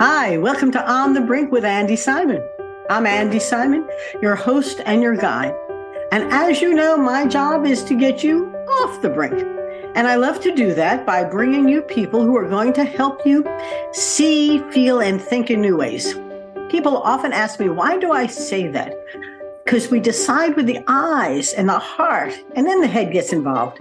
Hi, welcome to On the Brink with Andy Simon. I'm Andy Simon, your host and your guide. And as you know, my job is to get you off the brink. And I love to do that by bringing you people who are going to help you see, feel, and think in new ways. People often ask me, why do I say that? Because we decide with the eyes and the heart, and then the head gets involved.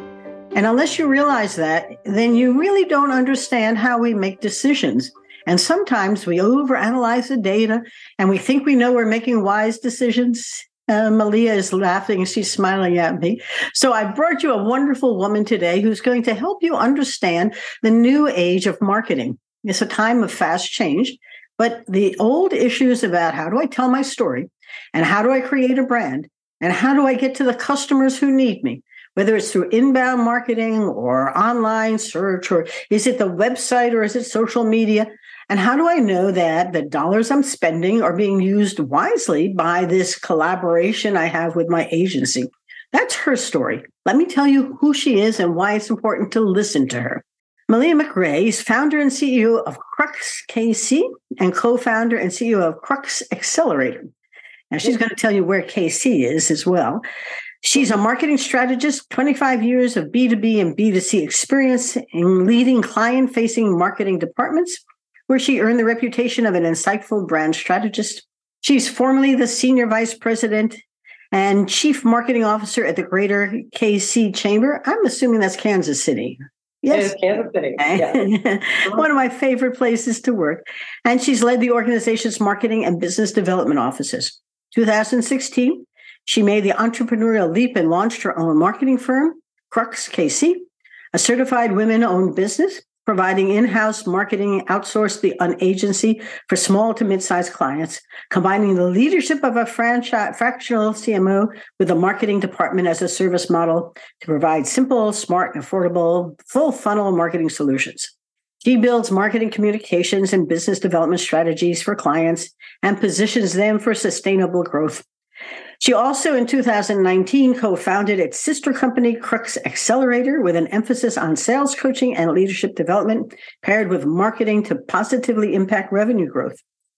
And unless you realize that, then you really don't understand how we make decisions. And sometimes we overanalyze the data and we think we know we're making wise decisions. Uh, Melea is laughing she's smiling at me. So I brought you a wonderful woman today who's going to help you understand the new age of marketing. It's a time of fast change, but the old issues about how do I tell my story and how do I create a brand and how do I get to the customers who need me whether it's through inbound marketing or online search, or is it the website or is it social media? And how do I know that the dollars I'm spending are being used wisely by this collaboration I have with my agency? That's her story. Let me tell you who she is and why it's important to listen to her. Melea McRae is founder and CEO of Crux KC and co-founder and CEO of Crux Accelerator. Now she's going to tell you where KC is as well. She's a marketing strategist, 25 years of B2B and B2C experience in leading client facing marketing departments where she earned the reputation of an insightful brand strategist. She's formerly the senior vice president and chief marketing officer at the Greater KC Chamber. I'm assuming that's Kansas City. Yes, Kansas City. Yeah. One of my favorite places to work. And she's led the organization's marketing and business development offices. 2016, she made the entrepreneurial leap and launched her own marketing firm, Crux KC, a certified women owned business providing in-house marketing outsourced the an agency for small to mid-sized clients, combining the leadership of a franchise, fractional CMO with a marketing department as a service model to provide simple, smart, and affordable full funnel marketing solutions. She builds marketing communications and business development strategies for clients and positions them for sustainable growth. She also in 2019 co founded its sister company, Crux Accelerator, with an emphasis on sales coaching and leadership development, paired with marketing to positively impact revenue growth.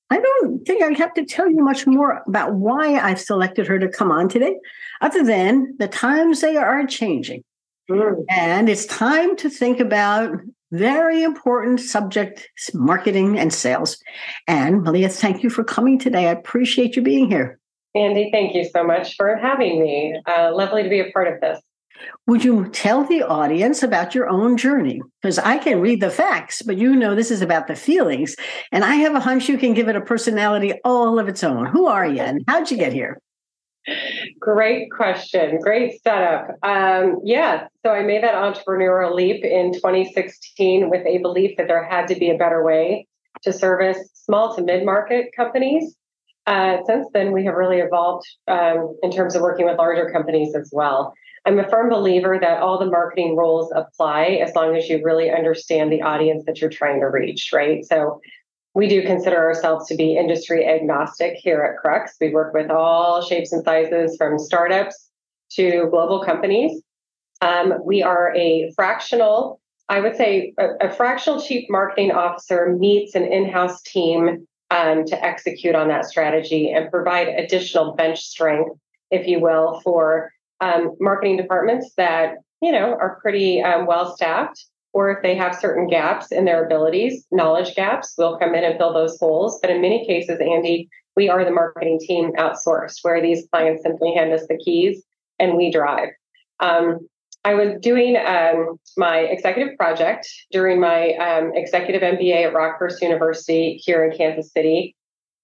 I don't think I have to tell you much more about why I've selected her to come on today, other than the times they are changing. Mm. And it's time to think about very important subject marketing and sales. And Melea, thank you for coming today. I appreciate you being here. Andy, thank you so much for having me. Uh, lovely to be a part of this. Would you tell the audience about your own journey? Because I can read the facts, but you know this is about the feelings. And I have a hunch you can give it a personality all of its own. Who are you and how'd you get here? Great question. Great setup. Um, yeah, so I made that entrepreneurial leap in 2016 with a belief that there had to be a better way to service small to mid market companies uh, since then, we have really evolved um, in terms of working with larger companies as well. I'm a firm believer that all the marketing roles apply as long as you really understand the audience that you're trying to reach, right? So we do consider ourselves to be industry agnostic here at Crux. We work with all shapes and sizes from startups to global companies. Um, we are a fractional, I would say, a, a fractional chief marketing officer meets an in house team um, to execute on that strategy and provide additional bench strength, if you will, for um, marketing departments that you know are pretty um, well staffed, or if they have certain gaps in their abilities, knowledge gaps, we'll come in and fill those holes. But in many cases, Andy, we are the marketing team outsourced, where these clients simply hand us the keys and we drive. Um, I was doing um, my executive project during my um, executive MBA at Rockhurst University here in Kansas City.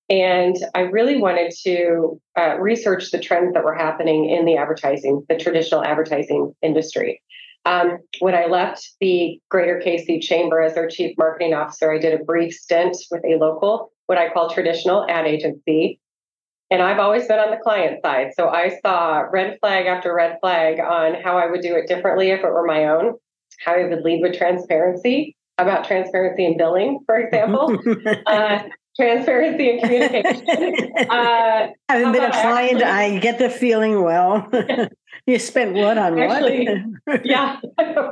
And I really wanted to uh, research the trends that were happening in the advertising, the traditional advertising industry. Um, when I left the Greater KC Chamber as their chief marketing officer, I did a brief stint with a local, what I call traditional ad agency. And I've always been on the client side. So I saw red flag after red flag on how I would do it differently if it were my own, how I would lead with transparency about transparency in billing, for example, uh, transparency and communication. Uh, Having been a client, actually, I get the feeling well. you spent what on actually, what? yeah.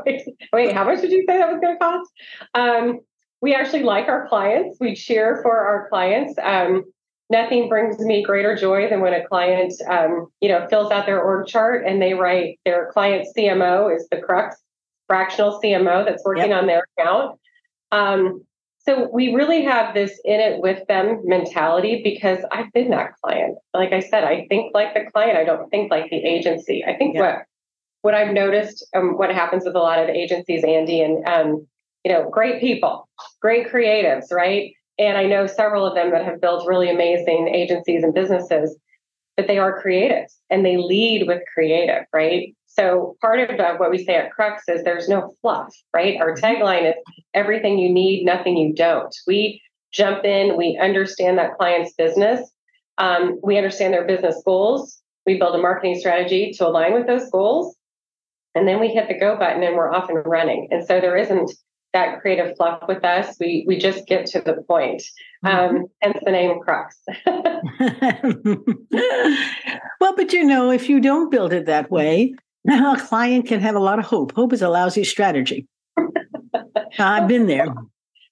wait, wait, how much did you say that was going to cost? Um, we actually like our clients. We cheer for our clients. Um, nothing brings me greater joy than when a client, um, you know, fills out their org chart and they write their client CMO is the crux, fractional CMO that's working yep. on their account. Um, so we really have this in it with them mentality because I've been that client. Like I said, I think like the client. I don't think like the agency. I think what what I've noticed, um, what happens with a lot of agencies, Andy, and um, you know, great people, great creatives, right? And I know several of them that have built really amazing agencies and businesses, but they are creative and they lead with creative, right? So part of what we say at Crux is there's no fluff, right? Our mm-hmm. tagline is everything you need, nothing you don't. We jump in, we understand that client's business, um, we understand their business goals, we build a marketing strategy to align with those goals, and then we hit the go button and we're off and running. And so there isn't that creative fluff with us. We we just get to the point. Mm-hmm. Um, hence the name Crux. well, but you know, if you don't build it that way, now a client can have a lot of hope. Hope is a lousy strategy. I've been there.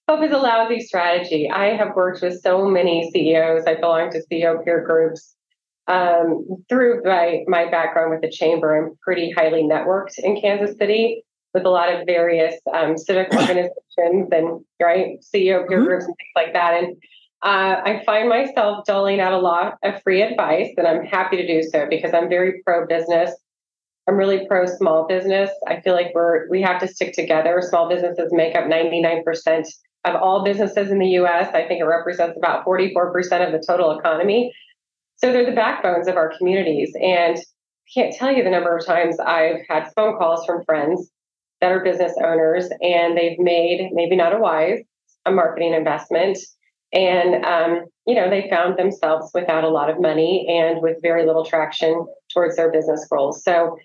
Hope is a lousy strategy. I have worked with so many CEOs. I belong to CEO peer groups. Um, through my, my background with the chamber, I'm pretty highly networked in Kansas City with a lot of various um, civic organizations and right CEO peer mm-hmm. groups and things like that. And uh, I find myself doling out a lot of free advice, and I'm happy to do so because I'm very pro business. I'm really pro small business. I feel like we're we have to stick together. Small businesses make up 99% of all businesses in the U.S. I think it represents about 44% of the total economy. So they're the backbones of our communities, and I can't tell you the number of times I've had phone calls from friends that are business owners and they've made maybe not a wise a marketing investment. And um, you know they found themselves without a lot of money and with very little traction towards their business goals. So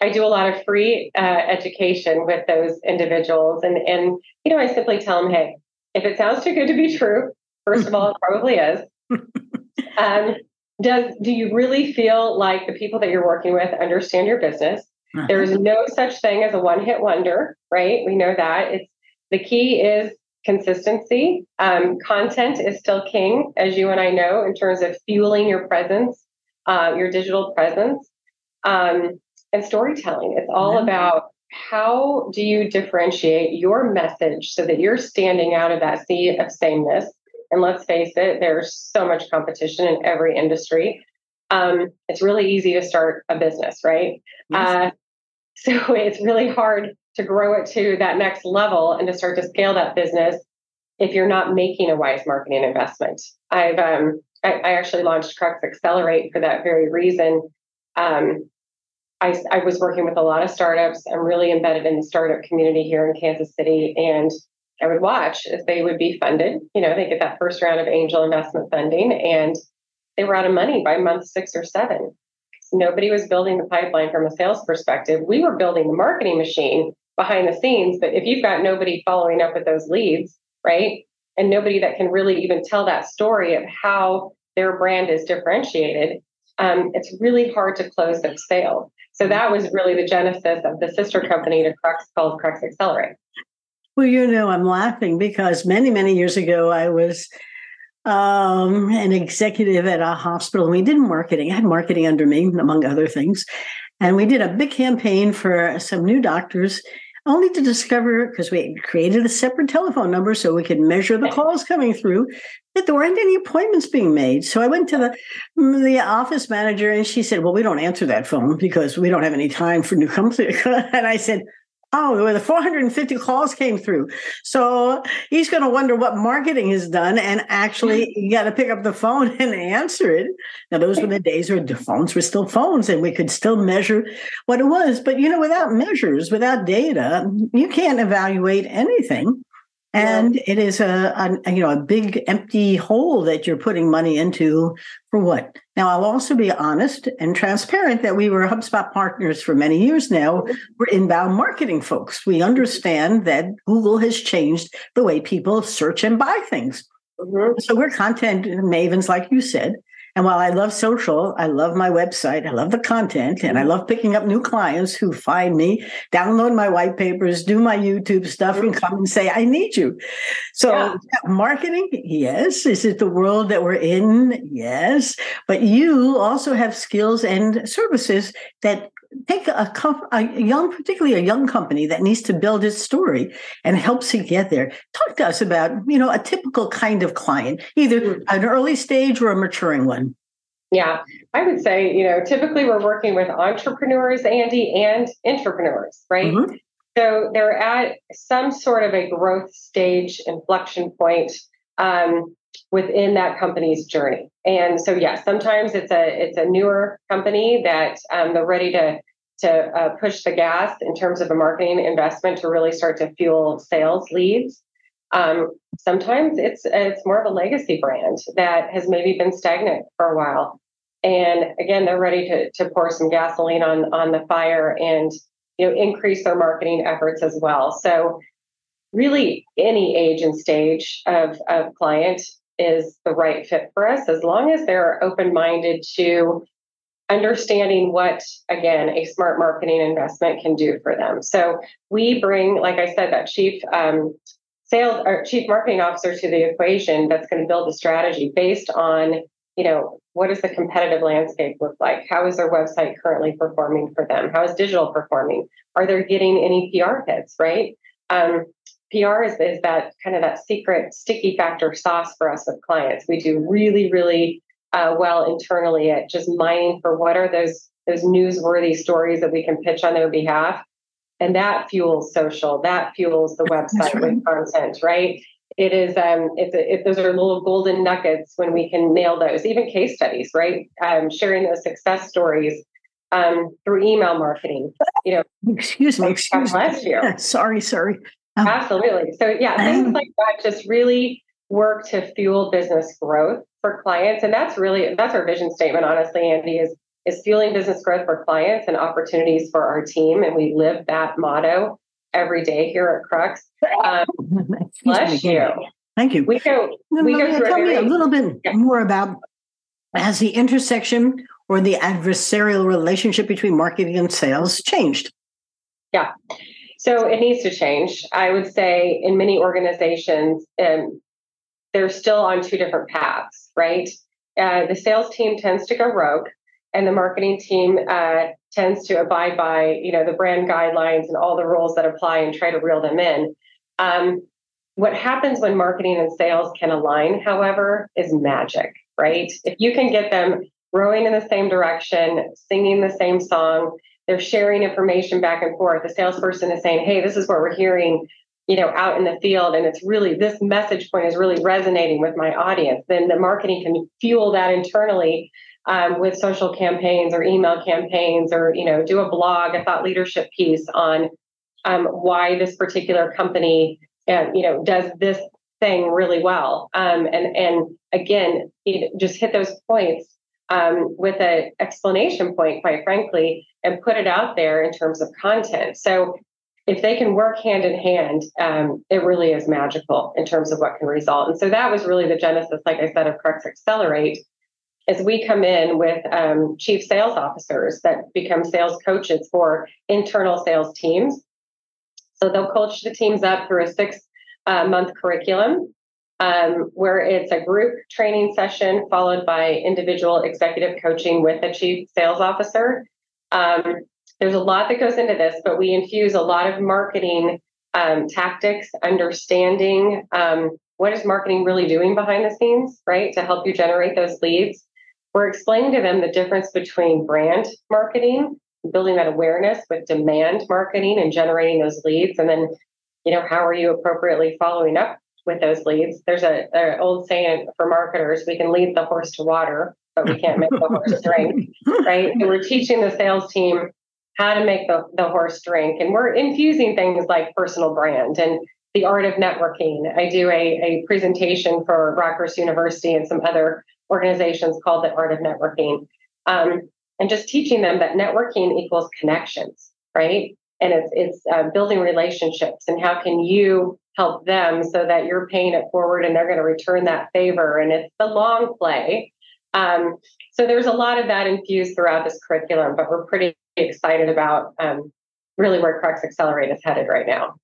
i do a lot of free uh, education with those individuals. And and you know i simply tell them hey if it sounds too good to be true first of all it probably is. Um, does do you really feel like the people that you're working with understand your business uh-huh. There is no such thing as a one hit wonder, right? We know that. It's the key is consistency. Um, content is still king, as you and I know, in terms of fueling your presence, uh, your digital presence, um, and storytelling. It's all about how do you differentiate your message so that you're standing out of that sea of sameness. And let's face it, there's so much competition in every industry. Um, it's really easy to start a business, right? Yes. Uh, so it's really hard to grow it to that next level and to start to scale that business if you're not making a wise marketing investment. I've um, I, I, actually launched Crux Accelerate for that very reason. Um, I, I was working with a lot of startups. I'm really embedded in the startup community here in Kansas City, and I would watch as they would be funded. You know, they get that first round of angel investment funding, and they were out of money by month six or seven. Nobody was building the pipeline from a sales perspective. We were building the marketing machine behind the scenes. But if you've got nobody following up with those leads, right? And nobody that can really even tell that story of how their brand is differentiated, um, it's really hard to close that sale. So that was really the genesis of the sister company to Crux called Crux Accelerate. Well, you know, I'm laughing because many, many years ago, I was um, an executive at a hospital. We did marketing. I had marketing under me, among other things. And we did a big campaign for some new doctors, only to discover, because we created a separate telephone number so we could measure the calls coming through, that there weren't any appointments being made. So I went to the, the office manager and she said, Well, we don't answer that phone because we don't have any time for new company. and I said, Oh, the 450 calls came through. So he's going to wonder what marketing has done. And actually, you got to pick up the phone and answer it. Now, those were the days where the phones were still phones and we could still measure what it was. But, you know, without measures, without data, you can't evaluate anything and it is a, a, you know a big empty hole that you're putting money into for what? Now i'll also be honest and transparent that we were hubspot partners for many years now. We're inbound marketing folks. We understand that google has changed the way people search and buy things. Mm-hmm. so we're content mavens like you said And while I love social, I love my website, I love the content, and I mm-hmm. love picking up new clients who find me, download my white papers, do my YouTube stuff, and mm-hmm. come and say, I need you. So, yeah. marketing, yes. Is it the world that we're in? Yes. But you also have skills and services that take a, a young, particularly a young company that needs to build its story and helps it get there. Talk to us about, you know, a typical kind of client, either mm. an early stage or a maturing one. Yeah, I would say, you know, typically we're working with entrepreneurs, Andy, and entrepreneurs, right? Mm-hmm. So they're at some sort of a growth stage inflection point um, within that company's journey. And so, yeah, sometimes it's a it's a newer company that um, they're ready to to uh, push the gas in terms of a marketing investment to really start to fuel sales leads. Um, sometimes it's it's more of a legacy brand that has maybe been stagnant for a while, and again they're ready to to pour some gasoline on on the fire and you know increase their marketing efforts as well. So really any age and stage of, of client is the right fit for us as long as they're open minded to understanding what again a smart marketing investment can do for them. So we bring like i said that chief um, sales or chief marketing officer to the equation that's going to build a strategy based on you know what does the competitive landscape look like? How is their website currently performing for them? How is digital performing? Are they getting any pr hits right? Um, PR is, is that kind of that secret sticky factor sauce for us with clients. We do really, really uh, well internally at just mining for what are those those newsworthy stories that we can pitch on their behalf, and that fuels social. That fuels the website right. with content, right? It is um, it's a, it, those are little golden nuggets when we can nail those. Even case studies, right? Um, sharing those success stories um, through email marketing. You know, excuse me, excuse last me. year. sorry, sorry. Oh. Absolutely. So yeah, things like that just really work to fuel business growth for clients. And that's really that's our vision statement, honestly, Andy, is is fueling business growth for clients and opportunities for our team. And we live that motto every day here at Crux. Um, bless you. Thank you. We go. No, we no, go tell me a little bit yeah. more about has the intersection or the adversarial relationship between marketing and sales changed? Yeah. So it needs to change. I would say in many organizations, um, they're still on two different paths, right? Uh, the sales team tends to go rogue, and the marketing team uh, tends to abide by, you know, the brand guidelines and all the rules that apply and try to reel them in. Um, what happens when marketing and sales can align, however, is magic, right? If you can get them rowing in the same direction, singing the same song, they're sharing information back and forth. The salesperson is saying, "Hey, this is what we're hearing." you know out in the field and it's really this message point is really resonating with my audience then the marketing can fuel that internally um, with social campaigns or email campaigns or you know do a blog a thought leadership piece on um, why this particular company uh, you know does this thing really well um, and and again just hit those points um, with an explanation point, quite frankly, and put it out there in terms of content. So if they can work hand in hand, um, it really is magical in terms of what can result. And so that was really the genesis, like I said, of Crux Accelerate. As we come in with um, chief sales officers that become sales coaches for internal sales teams. So they'll coach the teams up through a six uh, month curriculum um, where it's a group training session followed by individual executive coaching with a chief sales officer. Um, there's a lot that goes into this, but we infuse a lot of marketing um, tactics, understanding um, what is marketing really doing behind the scenes, right, to help you generate those leads. We're explaining to them the difference between brand marketing, building that awareness with demand marketing and generating those leads, and then you know how are you appropriately following up with those leads. There's a, a, old saying for marketers: we can lead the horse to water, but we can't make the horse drink. Right? And we're teaching the sales team how to make the, the horse drink, and we're infusing things like personal brand and the art of networking. I do a, a presentation for Rockhurst University and some other organizations called the art of networking. Um, and just teaching them that networking equals connections, right? And it's it's uh, building relationships and how can you help them so that you're paying it forward and they're going to return that favor. And it's the long play. Um, so there's a lot of that infused throughout this curriculum, but we're pretty excited about um, really where Crux Accelerate is headed right now.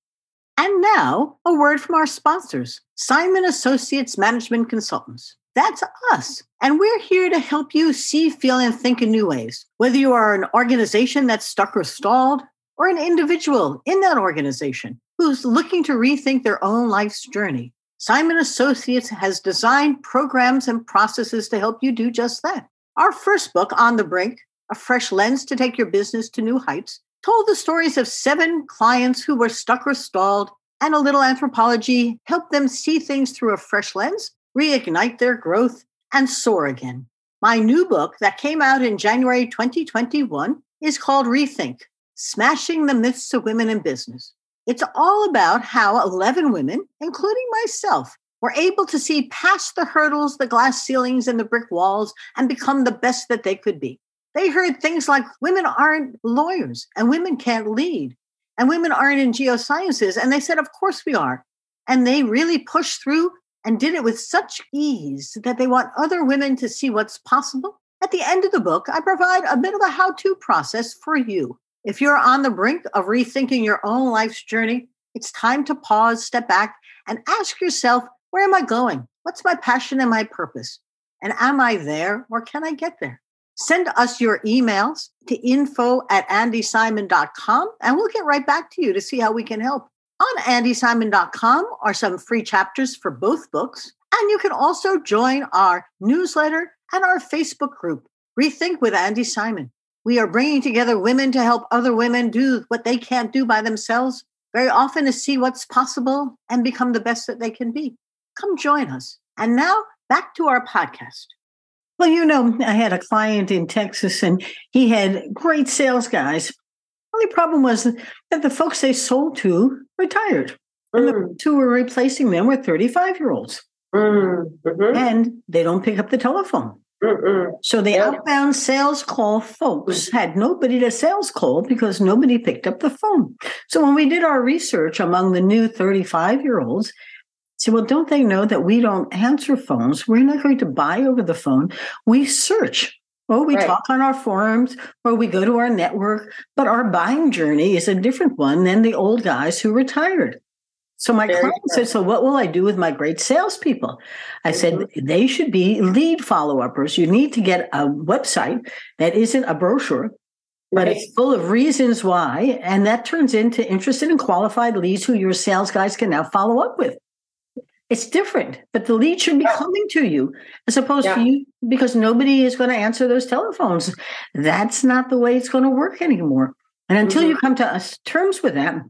And now, a word from our sponsors, Simon Associates Management Consultants. That's us. And we're here to help you see, feel, and think in new ways. Whether you are an organization that's stuck or stalled, or an individual in that organization who's looking to rethink their own life's journey, Simon Associates has designed programs and processes to help you do just that. Our first book, On the Brink, A Fresh Lens to Take Your Business to New Heights, told the stories of seven clients who were stuck or stalled, and a little anthropology helped them see things through a fresh lens, reignite their growth, and soar again. My new book that came out in January 2021 is called Rethink Smashing the Myths of Women in Business. It's all about how 11 women, including myself, were able to see past the hurdles, the glass ceilings, and the brick walls and become the best that they could be. They heard things like women aren't lawyers and women can't lead and women aren't in geosciences. And they said, Of course we are. And they really pushed through and did it with such ease that they want other women to see what's possible. At the end of the book, I provide a bit of a how to process for you. If you're on the brink of rethinking your own life's journey, it's time to pause, step back, and ask yourself, where am I going? What's my passion and my purpose? And am I there or can I get there? Send us your emails to info at andysimon.com and we'll get right back to you to see how we can help. On andysimon.com are some free chapters for both books. And you can also join our newsletter and our Facebook group, Rethink with Andy Simon. We are bringing together women to help other women do what they can't do by themselves, very often to see what's possible and become the best that they can be. Come join us. And now back to our podcast. Well, you know, I had a client in Texas and he had great sales guys. Only problem was that the folks they sold to retired. Mm. And the two were replacing them were 35 year olds. Mm-hmm. And they don't pick up the telephone. Mm-mm. So the yeah. outbound sales call folks mm. had nobody to sales call because nobody picked up the phone. So when we did our research among the new 35 year olds, said, well, don't they know that we don't answer phones? We're not going to buy over the phone. We search. Or we right. talk on our forums, or we go to our network, but our buying journey is a different one than the old guys who retired. So my Very client said, So what will I do with my great salespeople? I mm-hmm. said, They should be lead follow uppers. You need to get a website that isn't a brochure, but right. it's full of reasons why. And that turns into interested and qualified leads who your sales guys can now follow up with. It's different, but the lead should be yeah. coming to you as opposed yeah. to you because nobody is going to answer those telephones. That's not the way it's going to work anymore. And until mm-hmm. you come to us terms with that,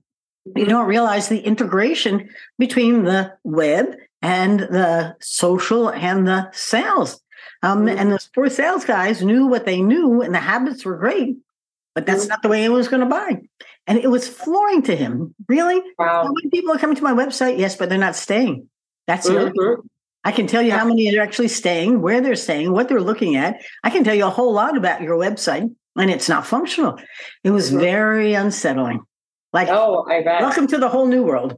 you don't realize the integration between the web and the social and the sales. Um, mm-hmm. And those poor sales guys knew what they knew, and the habits were great, but that's mm-hmm. not the way it was going to buy. And it was flooring to him. Really? Wow. How many people are coming to my website? Yes, but they're not staying. That's mm-hmm. I can tell you how many are actually staying, where they're staying, what they're looking at. I can tell you a whole lot about your website, and it's not functional. It was mm-hmm. very unsettling. Like, oh, I bet. Welcome to the whole new world.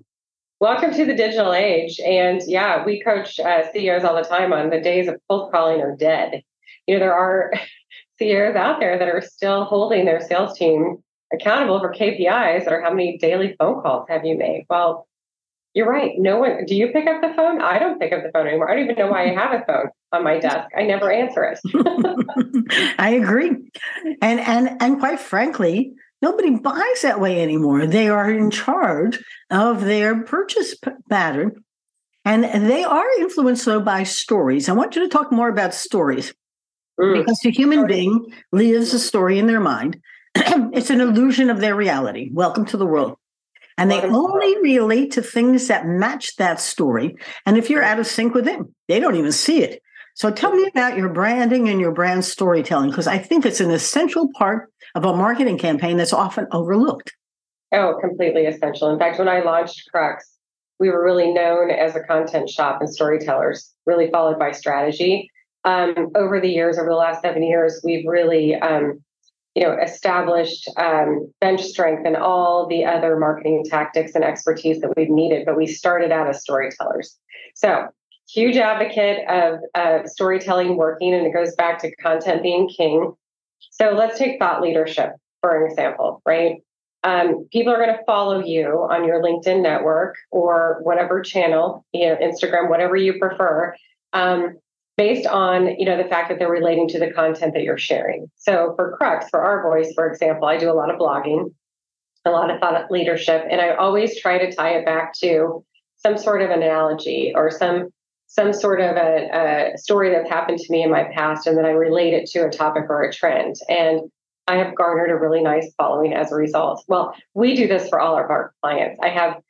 Welcome to the digital age. And yeah, we coach uh, CEOs all the time on the days of cold calling are dead. You know, there are CEOs out there that are still holding their sales team accountable for KPIs that are how many daily phone calls have you made? Well, you're right. No one. Do you pick up the phone? I don't pick up the phone anymore. I don't even know why I have a phone on my desk. I never answer it. I agree, and and and quite frankly, nobody buys that way anymore. They are in charge of their purchase pattern, and they are influenced though by stories. I want you to talk more about stories mm. because the human being lives a story in their mind. it's an illusion of their reality. Welcome to the world. And they only relate to things that match that story. And if you're out of sync with them, they don't even see it. So tell me about your branding and your brand storytelling, because I think it's an essential part of a marketing campaign that's often overlooked. Oh, completely essential. In fact, when I launched Crux, we were really known as a content shop and storytellers, really followed by strategy. Um, over the years, over the last seven years, we've really um, you know, established um, bench strength and all the other marketing tactics and expertise that we've needed. But we started out as storytellers. So huge advocate of uh, storytelling working, and it goes back to content being king. So let's take thought leadership for an example, right? Um, people are going to follow you on your LinkedIn network or whatever channel, you know, Instagram, whatever you prefer, um, based on you know the fact that they're relating to the content that you're sharing. So for Crux, for our voice, for example, I do a lot of blogging, a lot of thought leadership, and I always try to tie it back to some sort of analogy or some some sort of a, a story that's happened to me in my past, and then I relate it to a topic or a trend. And I have garnered a really nice following as a result. Well, we do this for all of our clients. I have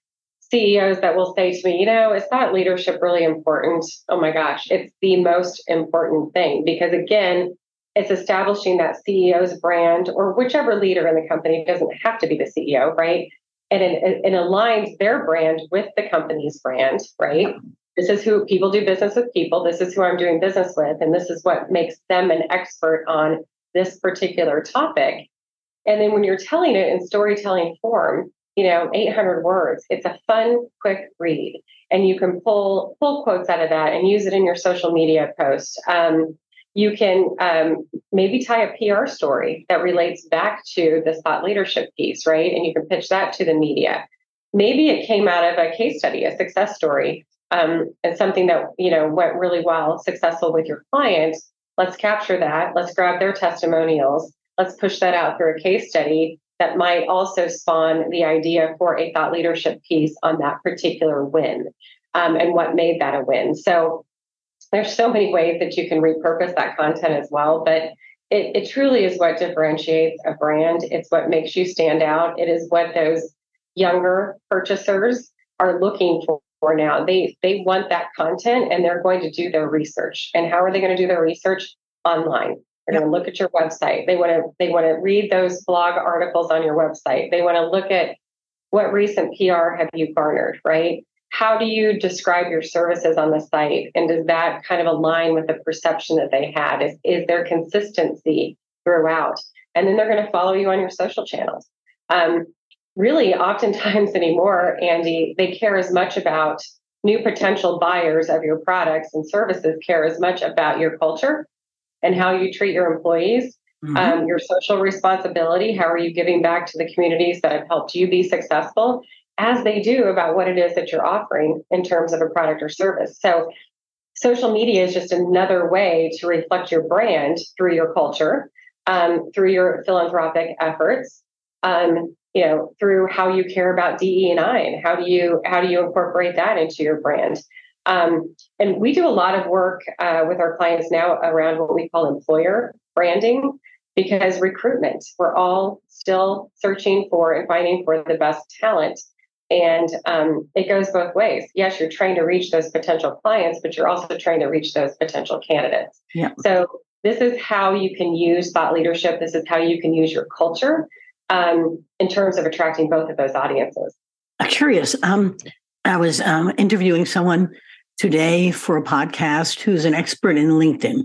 CEOs that will say to me, you know, is thought leadership really important? Oh my gosh, it's the most important thing because again, it's establishing that CEO's brand or whichever leader in the company doesn't have to be the CEO, right? And it, it aligns their brand with the company's brand, right? This is who people do business with people. This is who I'm doing business with. And this is what makes them an expert on this particular topic. And then when you're telling it in storytelling form, you know, 800 words, it's a fun, quick read. And you can pull pull quotes out of that and use it in your social media post. Um, you can um, maybe tie a PR story that relates back to this thought leadership piece, right? And you can pitch that to the media. Maybe it came out of a case study, a success story, um, and something that you know went really well, successful with your client, Let's capture that. Let's grab their testimonials. Let's push that out through a case study that might also spawn the idea for a thought leadership piece on that particular win um, and what made that a win. So there's so many ways that you can repurpose that content as well, but it, it truly is what differentiates a brand. It's what makes you stand out. It is what those younger purchasers are looking for for now. They they want that content and they're going to do their research. And how are they going to do their research? Online. They're going to look at your website. They want to they want to read those blog articles on your website. They want to look at what recent PR have you garnered, right? How do you describe your services on the site? And does that kind of align with the perception that they had? Is, is there consistency throughout? And then they're going to follow you on your social channels. Um, really oftentimes anymore, Andy, they care as much about new potential buyers of your products and services care as much about your culture and how you treat your employees, mm-hmm. um, your social responsibility, how are you giving back to the communities that have helped you be successful, as they do about what it is that you're offering in terms of a product or service. So, social media is just another way to reflect your brand through your culture, um, through your philanthropic efforts, um, you know through how you care about DE and I and how do you how do you incorporate that into your brand? Um, and we do a lot of work uh, with our clients now around what we call employer branding because recruitment we're all still searching for and finding for the best talent. And um, it goes both ways. Yes you're trying to reach those potential clients but you're also trying to reach those potential candidates. Yeah. so this is how you can use thought leadership. This is how you can use your culture um, in terms of attracting both of those audiences. I'm curious. Um, I was um, interviewing someone today for a podcast who's an expert in LinkedIn.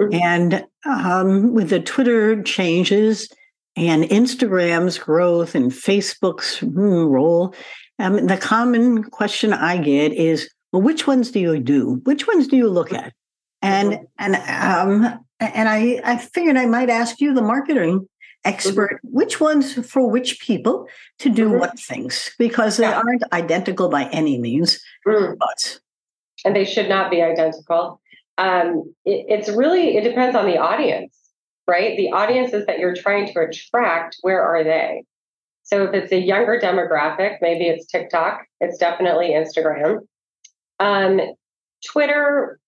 Mm-hmm. And um, with the Twitter changes and Instagram's growth and Facebook's mm, role, um, the common question I get is, well, which ones do you do? Which ones do you look at? And mm-hmm. and um, and I I figured I might ask you, the marketing expert mm-hmm. which ones for which people to do mm-hmm. what things because they yeah. aren't identical by any means mm. but and they should not be identical um, it, it's really it depends on the audience right the audiences that you're trying to attract where are they so if it's a younger demographic maybe it's tiktok it's definitely instagram um, twitter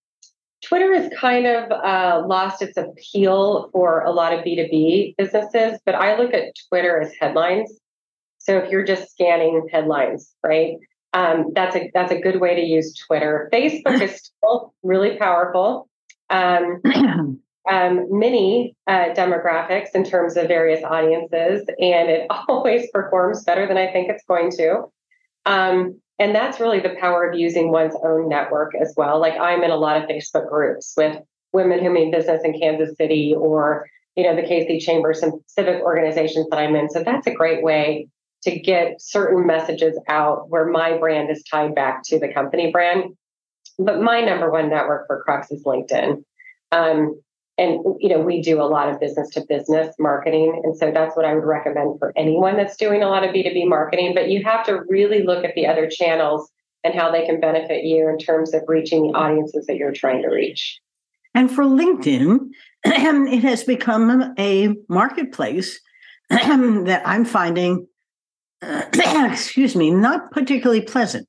Twitter has kind of uh, lost its appeal for a lot of B2B businesses, but I look at Twitter as headlines. So if you're just scanning headlines, right? Um, that's a that's a good way to use Twitter. Facebook is still really powerful. Um, um, many uh, demographics in terms of various audiences, and it always performs better than I think it's going to. Um, and that's really the power of using one's own network as well. Like I'm in a lot of Facebook groups with women who mean business in Kansas City or, you know, the KC Chambers and civic organizations that I'm in. So that's a great way to get certain messages out where my brand is tied back to the company brand. but my number one network for Crux is LinkedIn. Um, and you know we do a lot of business to business marketing. And so that's what i would recommend for anyone that's doing a lot of b2b marketing. But you have to really look at the other channels and how they can benefit you in terms of reaching the audiences that you're trying to reach. And for linkedin it has become a marketplace that i'm finding excuse me not particularly pleasant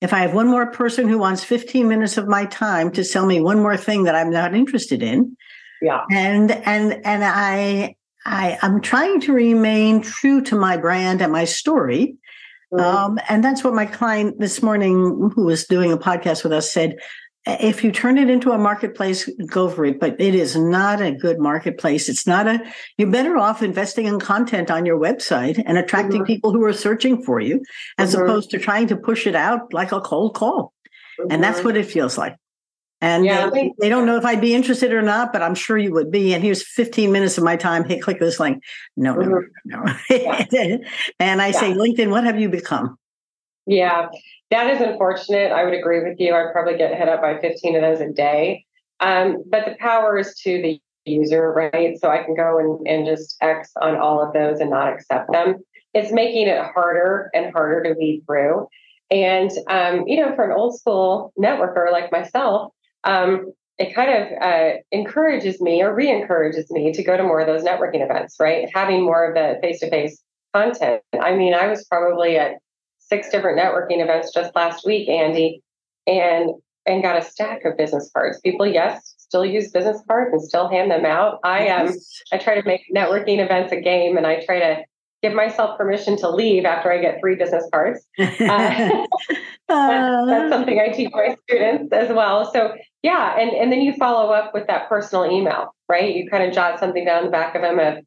if I have one more person who wants 15 minutes of my time to sell me one more thing that I'm not interested in, yeah, and and and I I I'm trying to remain true to my brand and my story. Mm-hmm. Um, and that's what my client this morning, who was doing a podcast with us, said if you turn it into a marketplace, go for it. But it is not a good marketplace. It's not a, you're better off investing in content on your website and attracting mm-hmm. people who are searching for you as mm-hmm. opposed to trying to push it out like a cold call. Mm-hmm. And that's mm-hmm. what it feels like. And yeah, they, they, don't know if I'd be interested or not, but I'm sure you would be. And here's 15 minutes of my time. Hey, click this link. No, no, no, no. Mm-hmm. and I yeah. say, LinkedIn, what have you become? Yeah. That is unfortunate. I would agree with you. I'd probably get hit up by 15 of those a day. Um, but the power is to the user, right? So I can go and, and just X on all of those and not accept them. It's making it harder and harder to weed through. And, um, you know, for an old school networker like myself, um, it kind of uh, encourages me or re encourages me to go to more of those networking events, right? Having more of the face to face content. I mean, I was probably at six different networking events just last week, Andy, and and got a stack of business cards. People, yes, still use business cards and still hand them out. I um I try to make networking events a game, and I try to give myself permission to leave after I get three business cards. Uh, that's, that's, something I teach my students as well. So yeah, and and then you follow up with that personal email, right? You kind of jot something down the back of them, a,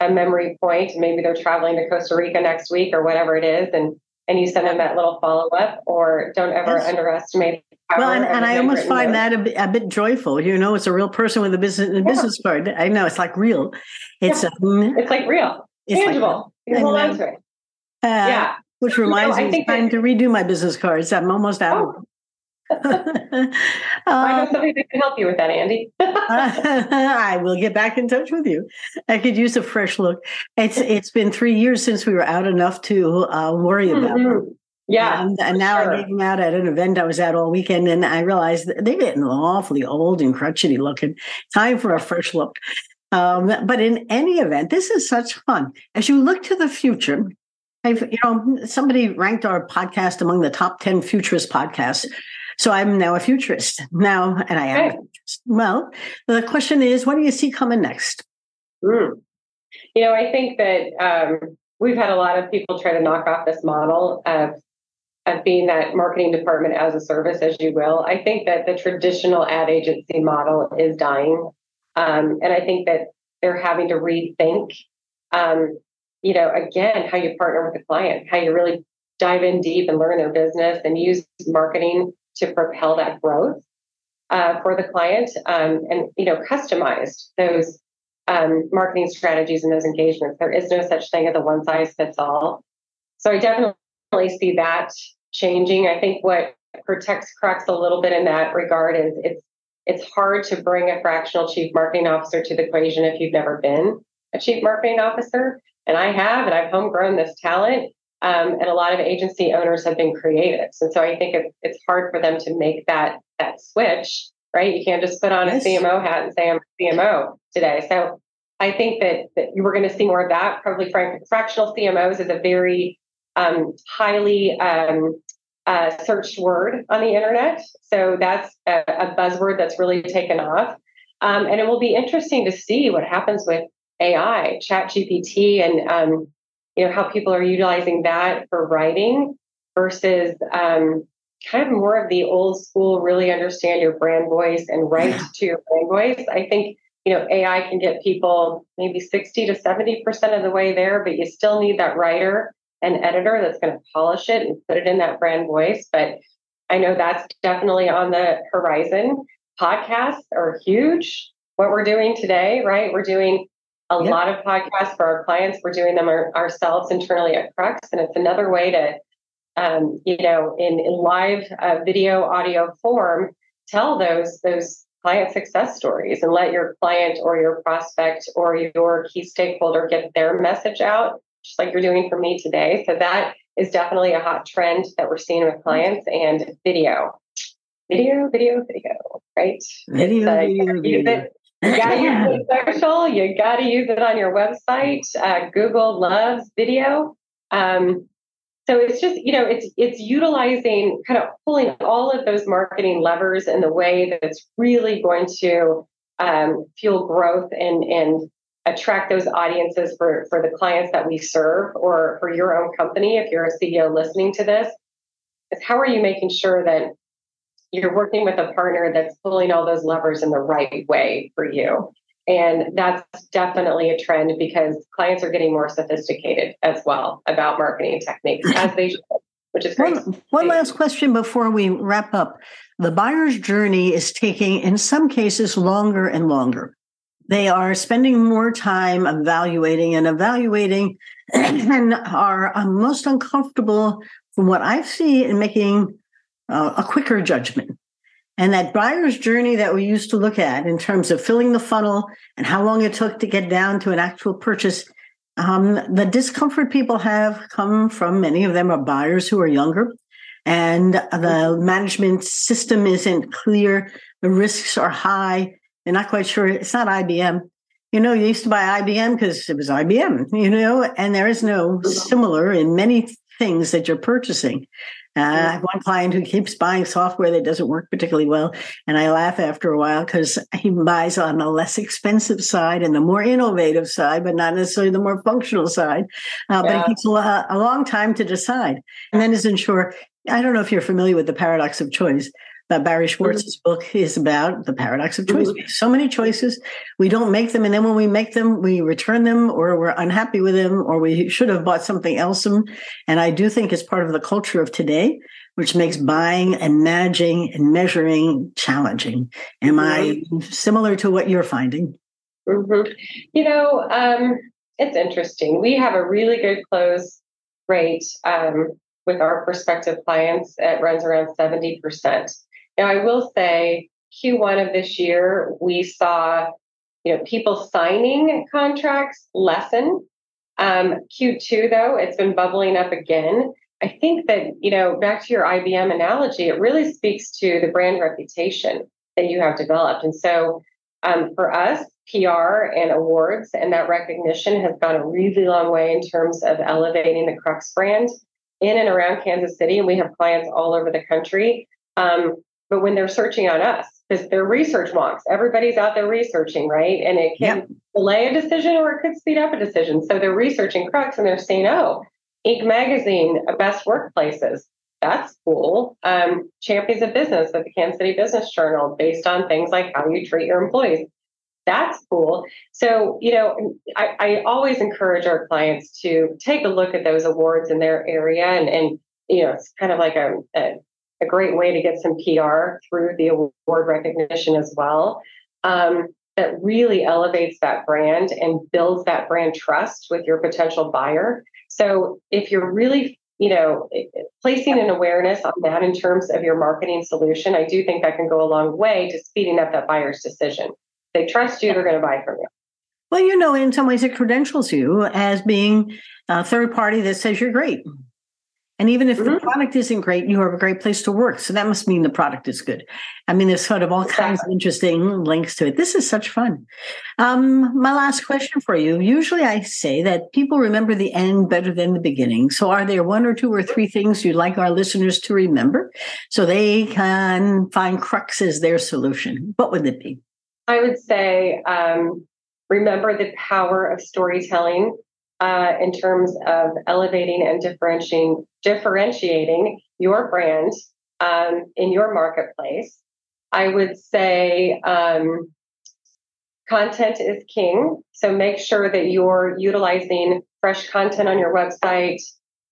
a memory point. Maybe they're traveling to Costa Rica next week or whatever it is, and and you send them that little follow up, or don't ever That's, underestimate. Well, and, and I almost find that a bit, a bit, joyful. You know, it's a real person with a business a yeah. business card. I know it's like real. It's yeah. um, it's like real, it's tangible. Like, you hold on to it. Uh, yeah. Which reminds you know, me, it's time that, to redo my business cards. I'm almost out. Oh. I know somebody that can help you with that, Andy. I will get back in touch with you. I could use a fresh look. It's it's been three years since we were out enough to uh, worry about mm-hmm. them. Yeah, and, and now sure. I came out at an event I was at all weekend, and I realized they're getting awfully old and crutchety looking. Time for a fresh look. Um, but in any event, this is such fun. As you look to the future, I've, you know, somebody ranked our podcast among the top 10 futurist podcasts. So I'm now a futurist now, and I am. Well, the question is, what do you see coming next? Mm. You know, I think that um, we've had a lot of people try to knock off this model of of being that marketing department as a service, as you will. I think that the traditional ad agency model is dying, um, and I think that they're having to rethink. Um, you know, again, how you partner with the client, how you really dive in deep and learn their business and use marketing to propel that growth uh, for the client um, and you know customize those um, marketing strategies and those engagements. There is no such thing as a one size fits all so i definitely see that changing. I think what protects crux a little bit in that regard is it's it's hard to bring a fractional chief marketing officer to the equation if you've never been a chief marketing officer. And i have and i've homegrown this talent um, and a lot of agency owners have been creatives. And so I think it, it's hard for them to make that that switch, right? You can't just put on yes. a CMO hat and say I'm a CMO today. So I think that, that you were going to see more of that. Probably fractional CMOs is a very um, highly um, uh, searched word on the internet. So that's a, a buzzword that's really taken off. Um, and it will be interesting to see what happens with AI, Chat GPT, and um, you know how people are utilizing that for writing versus um, kind of more of the old school really understand your brand voice and write yeah. to your brand voice. I think you know ai can get people maybe 60 to 70 percent of the way there but you still need that writer and editor that's going to polish it and put it in that brand voice. But i know that's definitely on the horizon. Podcasts are huge. What we're doing today right? We're doing a lot of podcasts for our clients. We're doing them our, ourselves internally at Crux, and it's another way to um, you know, in, in live uh, video, audio form, tell those those client success stories and let your client or your prospect or your key stakeholder get their message out, just like you're doing for me today. So that is definitely a hot trend that we're seeing with clients and video. Video, video, video, right? Video, uh, video, video. You got to use it social. You got to use it on your website. Uh, Google loves video. Um, so it's just you know it's it's utilizing kind of pulling all of those marketing levers in the way that's really going to um, fuel growth and and attract those audiences for for the clients that we serve or for your own company if you're a ceo listening to this is how are you making sure that you're working with a partner that's pulling all those levers in the right way for you and that's definitely a trend because clients are getting more sophisticated as well about marketing techniques as they should, which is great. One, one last question before we wrap up. The buyer's journey is taking, in some cases, longer and longer. They are spending more time evaluating and evaluating and are uh, most uncomfortable from what I see in making uh, a quicker judgment. And that buyer's journey that we used to look at in terms of filling the funnel and how long it took to get down to an actual purchase, um, the discomfort people have come from many of them are buyers who are younger and the management system isn't clear. The risks are high. They're not quite sure. It's not IBM. You know, you used to buy IBM because it was IBM, you know, and there is no similar in many things that you're purchasing. Uh, I have one client who keeps buying software that doesn't work particularly well. And I laugh after a while because he buys on the less expensive side and the more innovative side, but not necessarily the more functional side. Uh, yeah. But it takes a, a long time to decide and then isn't sure. I don't know if you're familiar with the paradox of choice that Barry. Schwartz's mm-hmm. book is about the paradox of choice. Mm-hmm. So many choices, we don't make them, and then when we make them, we return them, or we're unhappy with them, or we should have bought something else. And I do think it's part of the culture of today, which makes buying and managing and measuring challenging. Am mm-hmm. I similar to what you're finding? Mm-hmm. You know, um, it's interesting. We have a really good close rate um, with our prospective clients. It runs around 70%. Now, I will say Q1 of this year, we saw you know people signing contracts lessen. Um, Q2 though, it's been bubbling up again. I think that you know back to your IBM analogy, it really speaks to the brand reputation that you have developed, and so um, for us, PR and awards and that recognition has gone a really long way in terms of elevating the Crux brand in and around Kansas City, and we have clients all over the country. Um, but when they're searching on us, because they're research wonks, everybody's out there researching, right? And it can yep. delay a decision or it could speed up a decision. So they're researching Crux and they're saying, oh, Inc. magazine, best workplaces. That's cool. Um, champions of business at the Kansas City Business Journal, based on things like how you treat your employees. That's cool. So, you know, I, I always encourage our clients to take a look at those awards in their area and, and you know, it's kind of like a, a a great way to get some PR through the award recognition as well. Um, that really elevates that brand and builds that brand trust with your potential buyer. So if you're really, you know, placing an awareness on that in terms of your marketing solution, I do think that can go a long way to speeding up that buyer's decision. They trust you, they're going to buy from you. Well, you know, in some ways, it credentials you as being a third party that says you're great. And even if mm-hmm. the product isn't great, you have a great place to work. So that must mean the product is good. I mean, there's sort of all kinds of interesting links to it. This is such fun. Um, my last question for you. Usually I say that people remember the end better than the beginning. So are there one or two or three things you'd like our listeners to remember so they can find Crux as their solution? What would it be? I would say um, remember the power of storytelling uh, in terms of elevating and differentiating differentiating your brand um, in your marketplace. I would say um, content is king. So make sure that you're utilizing fresh content on your website.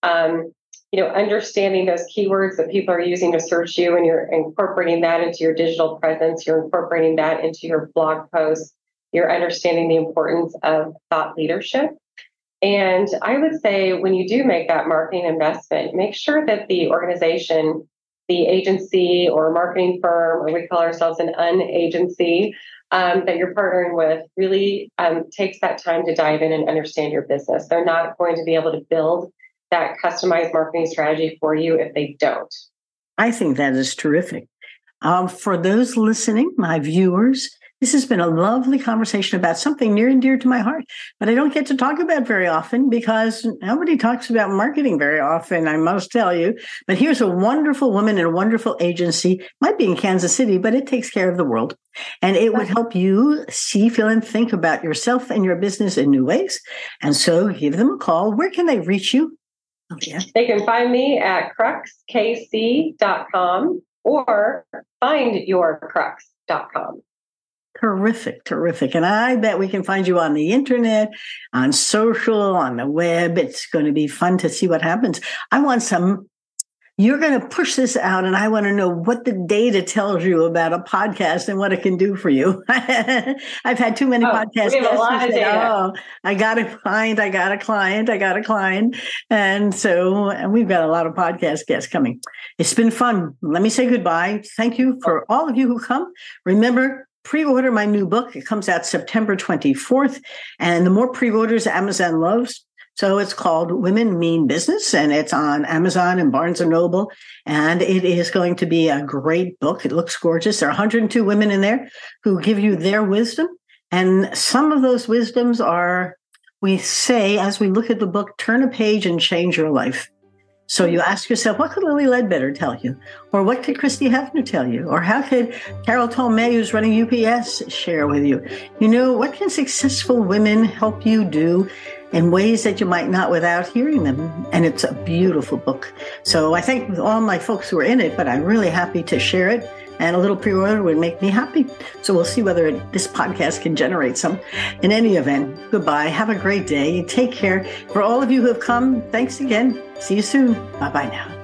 Um, you know, understanding those keywords that people are using to search you, and you're incorporating that into your digital presence. You're incorporating that into your blog posts. You're understanding the importance of thought leadership And I would say when you do make that marketing investment, make sure that the organization, the agency or marketing firm, or we call ourselves an unagency, um, that you're partnering with really um, takes that time to dive in and understand your business. They're not going to be able to build that customized marketing strategy for you if they don't. I think that is terrific. Um, for those listening, my viewers, this has been a lovely conversation about something near and dear to my heart, but I don't get to talk about very often because nobody talks about marketing very often, I must tell you. But here's a wonderful woman in a wonderful agency, might be in Kansas City, but it takes care of the world. And it would help you see, feel, and think about yourself and your business in new ways. And so give them a call. Where can they reach you? Oh, yeah. They can find me at cruxkc.com or findyourcrux.com. Terrific, terrific. And I bet we can find you on the internet, on social, on the web. It's going to be fun to see what happens. I want some. You're going to push this out, and I want to know what the data tells you about a podcast and what it can do for you. I've had too many oh, podcasts. We have a lot of data. Oh, I got a client, I got a client, I got a client. And so and we've got a lot of podcast guests coming. It's been fun. Let me say goodbye. Thank you for oh. all of you who come. Remember, pre-order my new book. It comes out September 24th. And the more pre-orders Amazon loves. So it's called Women Mean Business and it's on Amazon and Barnes and Noble. And it is going to be a great book. It looks gorgeous. There are 102 women in there who give you their wisdom. And some of those wisdoms are, we say, as we look at the book, turn a page and change your life. So you ask yourself, what could Lilly Ledbetter tell you? Or what could Christie Hefner tell you? Or how could Carol Tomé, who's running UPS, share with you? You know, what can successful women help you do in ways that you might not without hearing them? And it's a beautiful book. So I thank all my folks who are in it, but I'm really happy to share it and a little pre-order would make me happy. So we'll see whether this podcast can generate some. In any event, goodbye. Have a great day. Take care. For all of you who have come, thanks again. See you soon. Bye bye now.